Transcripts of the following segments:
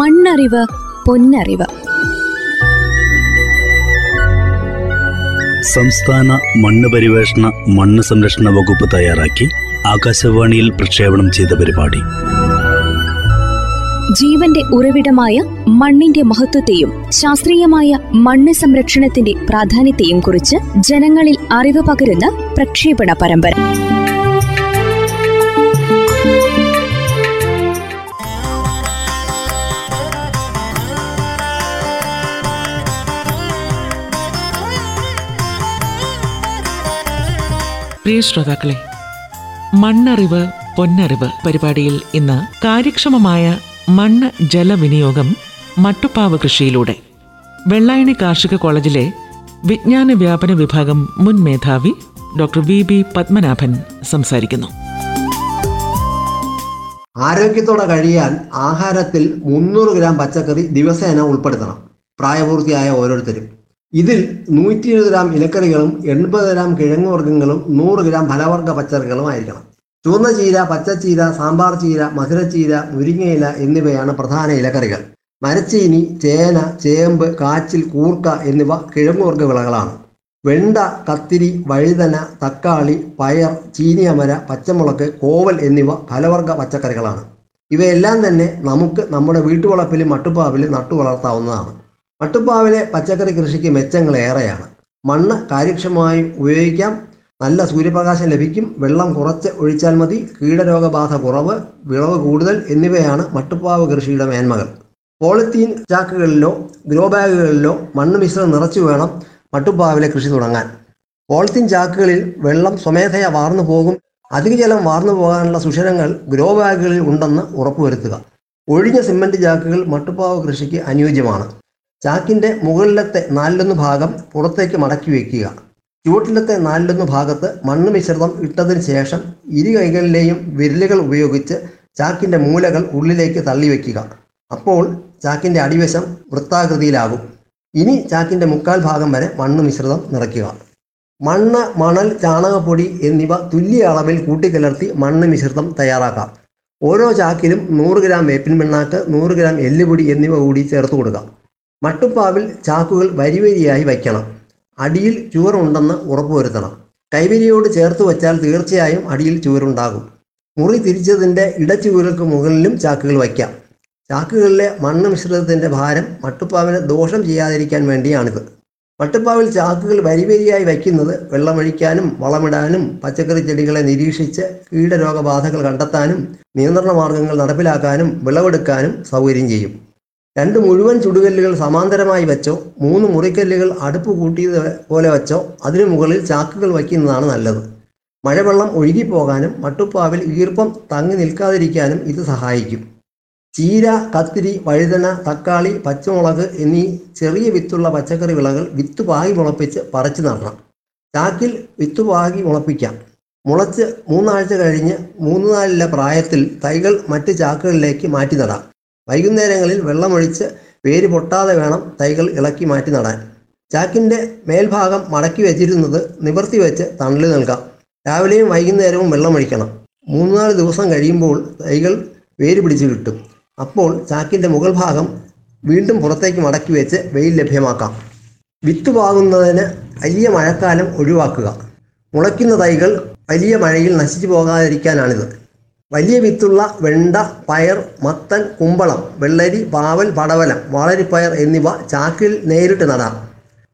മണ്ണറിവ് പൊന്നറിവ്. സംസ്ഥാന മണ്ണ് പരിവേഷണ മണ്ണ് സംരക്ഷണ വകുപ്പ് തയ്യാറാക്കി ആകാശവാണിയിൽ പ്രക്ഷേപണം ചെയ്ത പരിപാടി. ജീവന്റെ ഉറവിടമായ മണ്ണിന്റെ മഹത്വത്തെയും ശാസ്ത്രീയമായ മണ്ണ് സംരക്ഷണത്തിന്റെ പ്രാധാന്യത്തെയും കുറിച്ച് ജനങ്ങളിൽ അറിവ് പകരുന്ന പ്രക്ഷേപണ പരമ്പര. പ്രിയ ശ്രോതാക്കളെ മണ്ണറിവ് പൊന്നറിവ് പരിപാടിയിൽ ഇന്ന് കാര്യക്ഷമമായ മണ്ണ് ജലവിനിയോഗം മട്ടുപ്പാവ് കൃഷിയിലൂടെ. വെള്ളായണി കാർഷിക കോളേജിലെ വിജ്ഞാന വ്യാപന വിഭാഗം മുൻ മേധാവി ഡോക്ടർ വി ബി പത്മനാഭൻ സംസാരിക്കുന്നു. ആരോഗ്യത്തോടെ കഴിയാൻ ആഹാരത്തിൽ മുന്നൂറ് ഗ്രാം പച്ചക്കറി ദിവസേന ഉൾപ്പെടുത്തണം. പ്രായപൂർത്തിയായ ഓരോരുത്തരും. ഇതിൽ നൂറ്റി ഇരുപത് ഗ്രാം ഇലക്കറികളും എൺപത് ഗ്രാം കിഴങ്ങുവർഗങ്ങളും നൂറ് ഗ്രാം ഫലവർഗ പച്ചക്കറികളും ആയിരിക്കണം. ചുവന്ന ചീര പച്ചച്ചീര സാമ്പാർ ചീര മധുരച്ചീര മുരിങ്ങയില എന്നിവയാണ് പ്രധാന ഇലക്കറികൾ. മരച്ചീനി ചേന ചേമ്പ് കാച്ചിൽ കൂർക്ക എന്നിവ കിഴങ്ങുവർഗ വിളകളാണ്. വെണ്ട കത്തിരി വഴുതന തക്കാളി പയർ ചീനിയമര പച്ചമുളക് കോവൽ എന്നിവ ഫലവർഗ പച്ചക്കറികളാണ്. ഇവയെല്ലാം തന്നെ നമുക്ക് നമ്മുടെ വീട്ടുവളപ്പിലും മട്ടുപ്പാവിലും നട്ടു വളർത്താവുന്നതാണ് മട്ടുപ്പാവിലെ പച്ചക്കറി കൃഷിക്ക് മെച്ചങ്ങൾ ഏറെയാണ്. മണ്ണ് കാര്യക്ഷമമായി ഉപയോഗിക്കാം. നല്ല സൂര്യപ്രകാശം ലഭിക്കും. വെള്ളം കുറച്ച് ഒഴിച്ചാൽ മതി. കീടരോഗബാധ കുറവ് വിളവ് കൂടുതൽ എന്നിവയാണ് മട്ടുപ്പാവ് കൃഷിയുടെ മേന്മകൾ. പോളിത്തീൻ ചാക്കുകളിലോ ഗ്രോ ബാഗുകളിലോ മണ്ണ് മിശ്രം നിറച്ചു വേണം മട്ടുപ്പാവിലെ കൃഷി തുടങ്ങാൻ. പോളിത്തീൻ ചാക്കുകളിൽ വെള്ളം സ്വമേധയാ വാർന്നു പോകും. അധിക ജലം വാർന്നു പോകാനുള്ള സുഷിരങ്ങൾ ഗ്രോ ബാഗുകളിൽ ഉണ്ടെന്ന് ഉറപ്പുവരുത്തുക. ഒഴിഞ്ഞ സിമന്റ് ചാക്കുകൾ മട്ടുപ്പാവ് കൃഷിക്ക് അനുയോജ്യമാണ്. ചാക്കിന്റെ മുകളിലത്തെ നാലിലൊന്ന് ഭാഗം പുറത്തേക്ക് മടക്കി വയ്ക്കുക. ചുവട്ടിലത്തെ നാലിലൊന്ന് ഭാഗത്ത് മണ്ണ് മിശ്രിതം ഇട്ടതിന് ശേഷം ഇരു കൈകളിലെയും വിരലുകൾ ഉപയോഗിച്ച് ചാക്കിന്റെ മൂലകൾ ഉള്ളിലേക്ക് തള്ളി വയ്ക്കുക. അപ്പോൾ ചാക്കിന്റെ അടിവശം വൃത്താകൃതിയിലാകും. ഇനി ചാക്കിന്റെ മുക്കാൽ ഭാഗം വരെ മണ്ണ് മിശ്രിതം നിറയ്ക്കുക. മണ്ണ് മണൽ ചാണകപ്പൊടി എന്നിവ തുല്യ അളവിൽ കൂട്ടിക്കലർത്തി മണ്ണ് മിശ്രിതം തയ്യാറാക്കാം. ഓരോ ചാക്കിലും നൂറ് ഗ്രാം വേപ്പിൻ പിണ്ണാക്ക് നൂറ് ഗ്രാം എല്ലുപൊടി എന്നിവ കൂടി ചേർത്ത് കൊടുക്കാം. മട്ടുപ്പാവിൽ ചാക്കുകൾ വരിവരിയായി വയ്ക്കണം. അടിയിൽ ചുവറുണ്ടെന്ന് ഉറപ്പുവരുത്തണം. കൈവരിയോട് ചേർത്ത് വച്ചാൽ തീർച്ചയായും അടിയിൽ ചുവരുണ്ടാകും. മുറി തിരിച്ചതിന്റെ ഇടച്ചുവരുകൾക്ക് മുകളിലും ചാക്കുകൾ വയ്ക്കാം. ചാക്കുകളിലെ മണ്ണ് മിശ്രിതത്തിന്റെ ഭാരം മട്ടുപ്പാവിന് ദോഷം ചെയ്യാതിരിക്കാൻ വേണ്ടിയാണിത്. മട്ടുപ്പാവിൽ ചാക്കുകൾ വരിവരിയായി വയ്ക്കുന്നത് വെള്ളമൊഴിക്കാനും വളമിടാനും പച്ചക്കറി ചെടികളെ നിരീക്ഷിച്ച് കീടരോഗബാധകൾ കണ്ടെത്താനും നിയന്ത്രണ മാർഗങ്ങൾ നടപ്പിലാക്കാനും വിളവെടുക്കാനും സൗകര്യം ചെയ്യും. രണ്ട് മുഴുവൻ ചുടുകല്ലുകൾ സമാന്തരമായി വെച്ചോ മൂന്ന് മുറിക്കല്ലുകൾ അടുപ്പ് കൂട്ടിയത് പോലെ വെച്ചോ അതിനു മുകളിൽ ചാക്കുകൾ വയ്ക്കുന്നതാണ് നല്ലത്. മഴവെള്ളം ഒഴുകിപ്പോകാനും മട്ടുപ്പാവിൽ ഈർപ്പം തങ്ങി നിൽക്കാതിരിക്കാനും ഇത് സഹായിക്കും. ചീര കത്തിരി വഴുതന തക്കാളി പച്ചമുളക് എന്നീ ചെറിയ വിത്തുള്ള പച്ചക്കറി വിളകൾ വിത്ത് പാകി മുളപ്പിച്ച് പറിച്ചു നടണം. ചാക്കിൽ വിത്ത് പാകി മുളപ്പിക്കാം. മുളച്ച് മൂന്നാഴ്ച കഴിഞ്ഞ് മൂന്ന് നാലിലെ പ്രായത്തിൽ തൈകൾ മറ്റ് ചാക്കുകളിലേക്ക് മാറ്റി നടാം. വൈകുന്നേരങ്ങളിൽ വെള്ളമൊഴിച്ച് വേര് പൊട്ടാതെ വേണം തൈകൾ ഇളക്കി മാറ്റി നടാൻ. ചാക്കിന്റെ മേൽഭാഗം മടക്കി വെച്ചിരുന്നത് നിവർത്തി വെച്ച് തണലിൽ നൽകാം. രാവിലെയും വൈകുന്നേരവും വെള്ളമൊഴിക്കണം. മൂന്ന് നാല് ദിവസം കഴിയുമ്പോൾ തൈകൾ വേര് പിടിച്ചു കിട്ടും. അപ്പോൾ ചാക്കിന്റെ മുകൾ ഭാഗം വീണ്ടും പുറത്തേക്ക് മടക്കി വെച്ച് വെയിൽ ലഭ്യമാക്കാം. വിത്ത് പാകുന്നതിന് വലിയ മഴക്കാലം ഒഴിവാക്കുക. മുളയ്ക്കുന്ന തൈകൾ വലിയ മഴയിൽ നശിച്ചു പോകാതിരിക്കാനാണിത്. വലിയ വിത്തുള്ള വെണ്ട പയർ മത്തൻ കുമ്പളം വെള്ളരി പാവൽ പടവലം വാളരിപ്പയർ എന്നിവ ചാക്കിൽ നേരിട്ട് നടാം.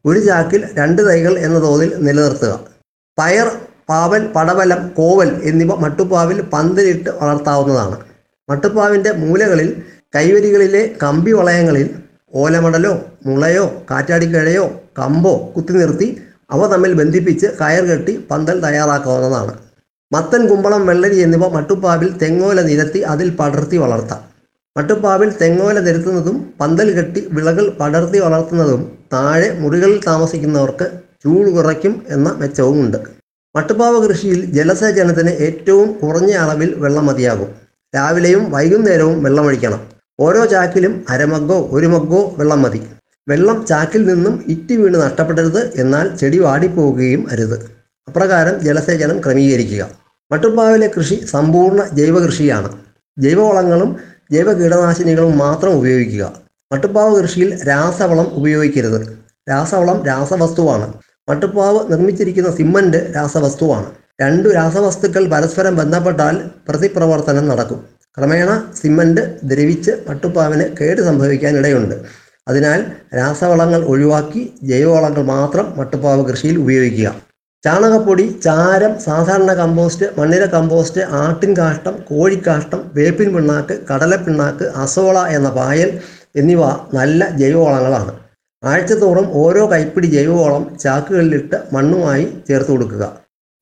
ഒരു ചാക്കിൽ രണ്ട് തൈകൾ എന്ന തോതിൽ നിലനിർത്തുക. പയർ പാവൽ പടവലം കോവൽ എന്നിവ മട്ടുപ്പാവിൽ പന്തലിട്ട് വളർത്താവുന്നതാണ്. മട്ടുപ്പാവിന്റെ മൂലകളിൽ കൈവരികളിലെ കമ്പി വളയങ്ങളിൽ ഓലമടലോ മുളയോ കാറ്റാടിക്കഴയോ കമ്പോ കുത്തി നിർത്തി അവ തമ്മിൽ ബന്ധിപ്പിച്ച് കയർ കെട്ടി പന്തൽ തയ്യാറാക്കാവുന്നതാണ്. മത്തൻ കുമ്പളം വെള്ളരി എന്നിവ മട്ടുപ്പാവിൽ തെങ്ങോല നിരത്തി അതിൽ പടർത്തി വളർത്താം. മട്ടുപ്പാവിൽ തെങ്ങോല നിരത്തുന്നതും പന്തൽ കെട്ടി വിളകൾ പടർത്തി വളർത്തുന്നതും താഴെ മുറികളിൽ താമസിക്കുന്നവർക്ക് ചൂട് കുറയ്ക്കും എന്ന മെച്ചവുമുണ്ട്. മട്ടുപ്പാവ് കൃഷിയിൽ ജലസേചനത്തിന് ഏറ്റവും കുറഞ്ഞ അളവിൽ വെള്ളം മതിയാകും. രാവിലെയും വൈകുന്നേരവും വെള്ളമൊഴിക്കണം. ഓരോ ചാക്കിലും അരമഗ്ഗോ ഒരു മഗ്ഗോ വെള്ളം മതി. വെള്ളം ചാക്കിൽ നിന്നും ഇറ്റി വീണ് നഷ്ടപ്പെടരുത് എന്നാൽ ചെടി വാടിപ്പോവുകയും അരുത്. അപ്രകാരം ജലസേചനം ക്രമീകരിക്കുക. മട്ടുപ്പാവിലെ കൃഷി സമ്പൂർണ ജൈവ കൃഷിയാണ് ജൈവവളങ്ങളും ജൈവ കീടനാശിനികളും മാത്രം ഉപയോഗിക്കുക. മട്ടുപ്പാവ് കൃഷിയിൽ രാസവളം ഉപയോഗിക്കരുത്. രാസവളം രാസവസ്തുവാണ്. മട്ടുപ്പാവ് നിർമ്മിച്ചിരിക്കുന്ന സിമന്റ് രാസവസ്തുവാണ്. രണ്ടു രാസവസ്തുക്കൾ പരസ്പരം ബന്ധപ്പെട്ടാൽ പ്രതിപ്രവർത്തനം നടക്കും. ക്രമേണ സിമന്റ് ദ്രവിച്ച് മട്ടുപ്പാവിന് കേട് സംഭവിക്കാൻ ഇടയുണ്ട് അതിനാൽ രാസവളങ്ങൾ ഒഴിവാക്കി ജൈവവളങ്ങൾ മാത്രം മട്ടുപ്പാവ് കൃഷിയിൽ ഉപയോഗിക്കുക. ചാണകപ്പൊടി ചാരം സാധാരണ കമ്പോസ്റ്റ് മണ്ണിര കമ്പോസ്റ്റ് ആട്ടിൻ കാഷ്ടം കോഴിക്കാഷ്ടം വേപ്പിൻ പിണ്ണാക്ക് കടലപ്പിണ്ണാക്ക് അസോള എന്ന പായൽ എന്നിവ നല്ല ജൈവവളങ്ങളാണ്. ആഴ്ചതോറും ഓരോ കൈപ്പിടി ജൈവവളം ചാക്കുകളിലിട്ട് മണ്ണുമായി ചേർത്ത് കൊടുക്കുക.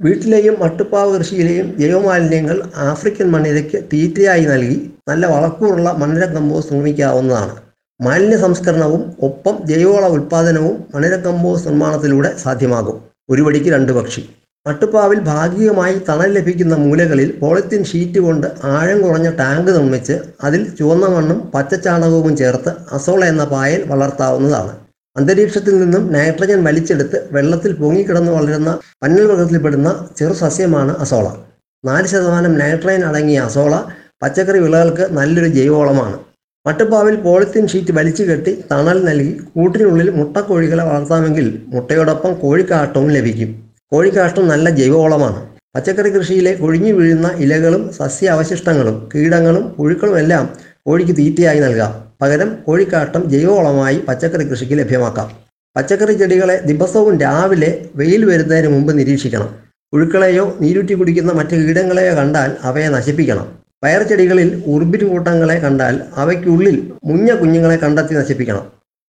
വീട്ടിലെയും മട്ടുപ്പാവ് കൃഷിയിലെയും ജൈവമാലിന്യങ്ങൾ ആഫ്രിക്കൻ മണ്ണിരയ്ക്ക് തീറ്റയായി നൽകി നല്ല വളക്കൂറുള്ള മണ്ണിര കമ്പോസ്റ്റ് നിർമ്മിക്കാവുന്നതാണ്. മാലിന്യ സംസ്കരണവും ഒപ്പം ജൈവവള ഉൽപ്പാദനവും മണ്ണിര കമ്പോസ്റ്റ് നിർമ്മാണത്തിലൂടെ സാധ്യമാകും. ഒരു വടിക്ക് രണ്ട് പക്ഷി. മട്ടുപ്പാവിൽ ഭാഗികമായി തണൽ ലഭിക്കുന്ന മൂലകളിൽ പോളിത്തീൻ ഷീറ്റ് കൊണ്ട് ആഴം കുറഞ്ഞ ടാങ്ക് നിർമ്മിച്ച് അതിൽ ചുവന്ന മണ്ണും പച്ചച്ചാണകവും ചേർത്ത് അസോള എന്ന പായൽ വളർത്താവുന്നതാണ്. അന്തരീക്ഷത്തിൽ നിന്നും നൈട്രജൻ വലിച്ചെടുത്ത് വെള്ളത്തിൽ പൊങ്ങിക്കിടന്ന് വളരുന്ന പന്നൽ വർഗത്തിൽപ്പെടുന്ന ചെറു സസ്യമാണ് അസോള. നാല് ശതമാനം നൈട്രജൻ അടങ്ങിയ അസോള പച്ചക്കറി വിളകൾക്ക് നല്ലൊരു ജൈവവളമാണ്. മട്ടുപ്പാവിൽ പോളിത്തീൻ ഷീറ്റ് വലിച്ചു കെട്ടി തണൽ നൽകി കൂട്ടിനുള്ളിൽ മുട്ടക്കോഴികളെ വളർത്താമെങ്കിൽ മുട്ടയോടൊപ്പം കോഴിക്കാട്ടവും ലഭിക്കും. കോഴിക്കാഷ്ടം നല്ല ജൈവവളമാണ്. പച്ചക്കറി കൃഷിയിലെ കൊഴിഞ്ഞു വീഴുന്ന ഇലകളും സസ്യ അവശിഷ്ടങ്ങളും കീടങ്ങളും പുഴുക്കളും എല്ലാം കോഴിക്ക് തീറ്റയായി നൽകാം. പകരം കോഴിക്കാട്ടം ജൈവവളമായി പച്ചക്കറി കൃഷിക്ക് ലഭ്യമാക്കാം. പച്ചക്കറി ചെടികളെ ദിവസവും രാവിലെ വെയിൽ വരുന്നതിന് മുമ്പ് നിരീക്ഷിക്കണം. പുഴുക്കളെയോ നീരുറ്റി കുടിക്കുന്ന മറ്റ് കീടങ്ങളെയോ കണ്ടാൽ അവയെ നശിപ്പിക്കണം. പയർ ചെടികളിൽ കൂട്ടങ്ങളെ കണ്ടാൽ അവയ്ക്കുള്ളിൽ മുഞ്ഞ കുഞ്ഞുങ്ങളെ കണ്ടെത്തി നശിപ്പിക്കണം.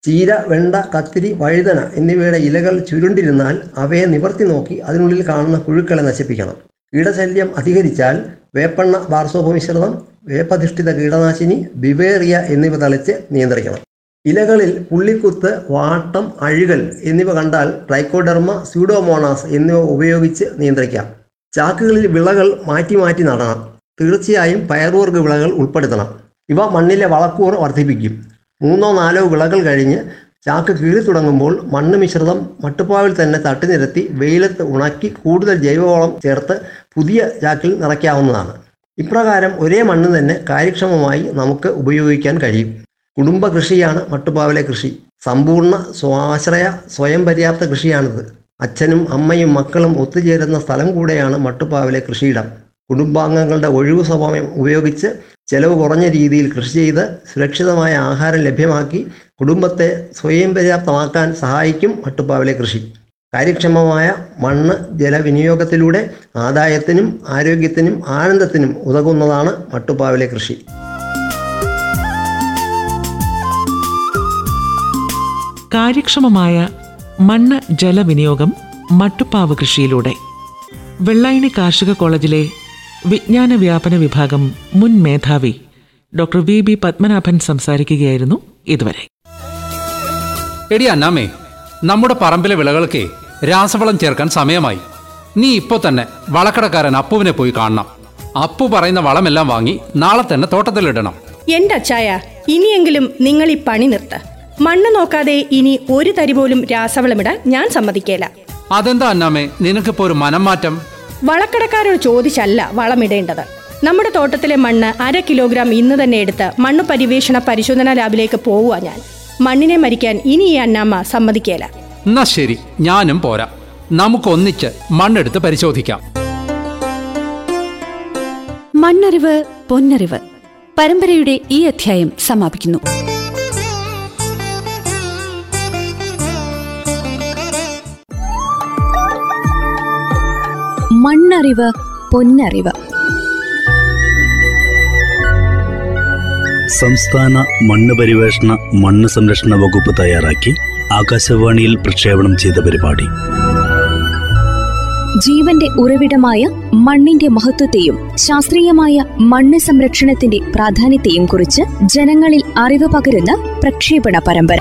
ചീര വെണ്ട കത്തിരി വഴുതന എന്നിവയുടെ ഇലകൾ ചുരുണ്ടിരുന്നാൽ അവയെ നിവർത്തി നോക്കി അതിനുള്ളിൽ കാണുന്ന പുഴുക്കളെ നശിപ്പിക്കണം. കീടശല്യം അധികരിച്ചാൽ വേപ്പെണ്ണ ബാർസോപ്പ് മിശ്രിതം വേപ്പധിഷ്ഠിത കീടനാശിനി ബിവേറിയ എന്നിവ തളിച്ച് നിയന്ത്രിക്കണം. ഇലകളിൽ പുള്ളിക്കുത്ത് വാട്ടം അഴുകൽ എന്നിവ കണ്ടാൽ ട്രൈക്കോഡെർമ സ്യൂഡോമോണാസ് എന്നിവ ഉപയോഗിച്ച് നിയന്ത്രിക്കാം. ചാക്കുകളിൽ വിളകൾ മാറ്റി മാറ്റി നടണം. തീർച്ചയായും പയറുവർഗ വിളകൾ ഉൾപ്പെടുത്തണം. ഇവ മണ്ണിലെ വളക്കൂർ വർദ്ധിപ്പിക്കും. മൂന്നോ നാലോ വിളകൾ കഴിഞ്ഞ് ചാക്ക് കീറി തുടങ്ങുമ്പോൾ മണ്ണ് മിശ്രിതം മട്ടുപ്പാവിൽ തന്നെ തട്ടി നിരത്തി വെയിലത്ത് ഉണക്കി കൂടുതൽ ജൈവവളം ചേർത്ത് പുതിയ ചാക്കിൽ നിറയ്ക്കാവുന്നതാണ്. ഇപ്രകാരം ഒരേ മണ്ണ് തന്നെ കാര്യക്ഷമമായി നമുക്ക് ഉപയോഗിക്കാൻ കഴിയും. കുടുംബ കൃഷിയാണ് മട്ടുപ്പാവിലെ കൃഷി. സമ്പൂർണ സ്വാശ്രയ സ്വയം പര്യാപ്ത കൃഷിയാണിത്. അച്ഛനും അമ്മയും മക്കളും ഒത്തുചേരുന്ന സ്ഥലം കൂടെയാണ് മട്ടുപ്പാവിലെ കൃഷിയിടം. കുടുംബാംഗങ്ങളുടെ ഒഴിവു സമയം ഉപയോഗിച്ച് ചെലവ് കുറഞ്ഞ രീതിയിൽ കൃഷി ചെയ്ത് സുരക്ഷിതമായ ആഹാരം ലഭ്യമാക്കി കുടുംബത്തെ സ്വയം പര്യാപ്തമാക്കാൻ സഹായിക്കും മട്ടുപ്പാവിലെ കൃഷി. കാര്യക്ഷമമായ മണ്ണ് ജലവിനിയോഗത്തിലൂടെ ആദായത്തിനും ആരോഗ്യത്തിനും ആനന്ദത്തിനും ഉതകുന്നതാണ് മട്ടുപ്പാവിലെ കൃഷി. കാര്യക്ഷമമായ മണ്ണ് ജലവിനിയോഗം മട്ടുപ്പാവ് കൃഷിയിലൂടെ. വെള്ളായണി കാർഷിക കോളേജിലെ വിജ്ഞാന വ്യാപന വിഭാഗം മുൻ മേധാവി ഡോക്ടർ വി ബി പത്മനാഭൻ സംസാരിക്കുകയായിരുന്നു ഇതുവരെ. എടി അന്നാമേ നമ്മുടെ പറമ്പിലെ വിളകൾക്ക് രാസവളം ചേർക്കാൻ സമയമായി. നീ ഇപ്പോ തന്നെ വളക്കടക്കാരൻ അപ്പുവിനെ പോയി കാണണം. അപ്പു പറയുന്ന വളമെല്ലാം വാങ്ങി നാളെ തന്നെ തോട്ടത്തിലിടണം. എന്റെ അച്ചായ ഇനിയെങ്കിലും നിങ്ങൾ ഈ പണി നിർത്ത. മണ്ണ് നോക്കാതെ ഇനി ഒരു തരി പോലും രാസവളമിടാൻ ഞാൻ സമ്മതിക്കേല. അതെന്താ അന്നാമേ നിനക്കിപ്പോ ഒരു മനം മാറ്റം വളക്കടക്കാരോട് ചോദിച്ചല്ല വളമിടേണ്ടത്. നമ്മുടെ തോട്ടത്തിലെ മണ്ണ് അര കിലോഗ്രാം ഇന്ന് തന്നെ എടുത്ത് മണ്ണ് പരിവേഷണ പരിശോധനാ ലാബിലേക്ക് പോവുക ഞാൻ. മണ്ണിനെ മരിക്കാൻ ഇനി ഈ അന്നാമ്മ സമ്മതിക്കേല. എന്നാ ശരി ഞാനും പോരാ. നമുക്കൊന്നിച്ച് മണ്ണെടുത്ത് പരിശോധിക്കാം. മണ്ണറിവ് പൊന്നറിവ്. പരമ്പരയുടെ ഈ അധ്യായം സമാപിക്കുന്നു. മണ്ണറിവ് പൊന്നറിവ്. സംസ്ഥാന മണ്ണ് പരിവേഷണ മണ്ണ് സംരക്ഷണ വകുപ്പ് തയ്യാറാക്കി ആകാശവാണിയിൽ പ്രക്ഷേപണം ചെയ്ത പരിപാടി. ജീവന്റെ ഉറവിടമായ മണ്ണിന്റെ മഹത്വത്തെയും ശാസ്ത്രീയമായ മണ്ണ് സംരക്ഷണത്തിന്റെ പ്രാധാന്യത്തെയും കുറിച്ച് ജനങ്ങളിൽ അറിവ് പകരുന്ന പ്രക്ഷേപണ പരമ്പര.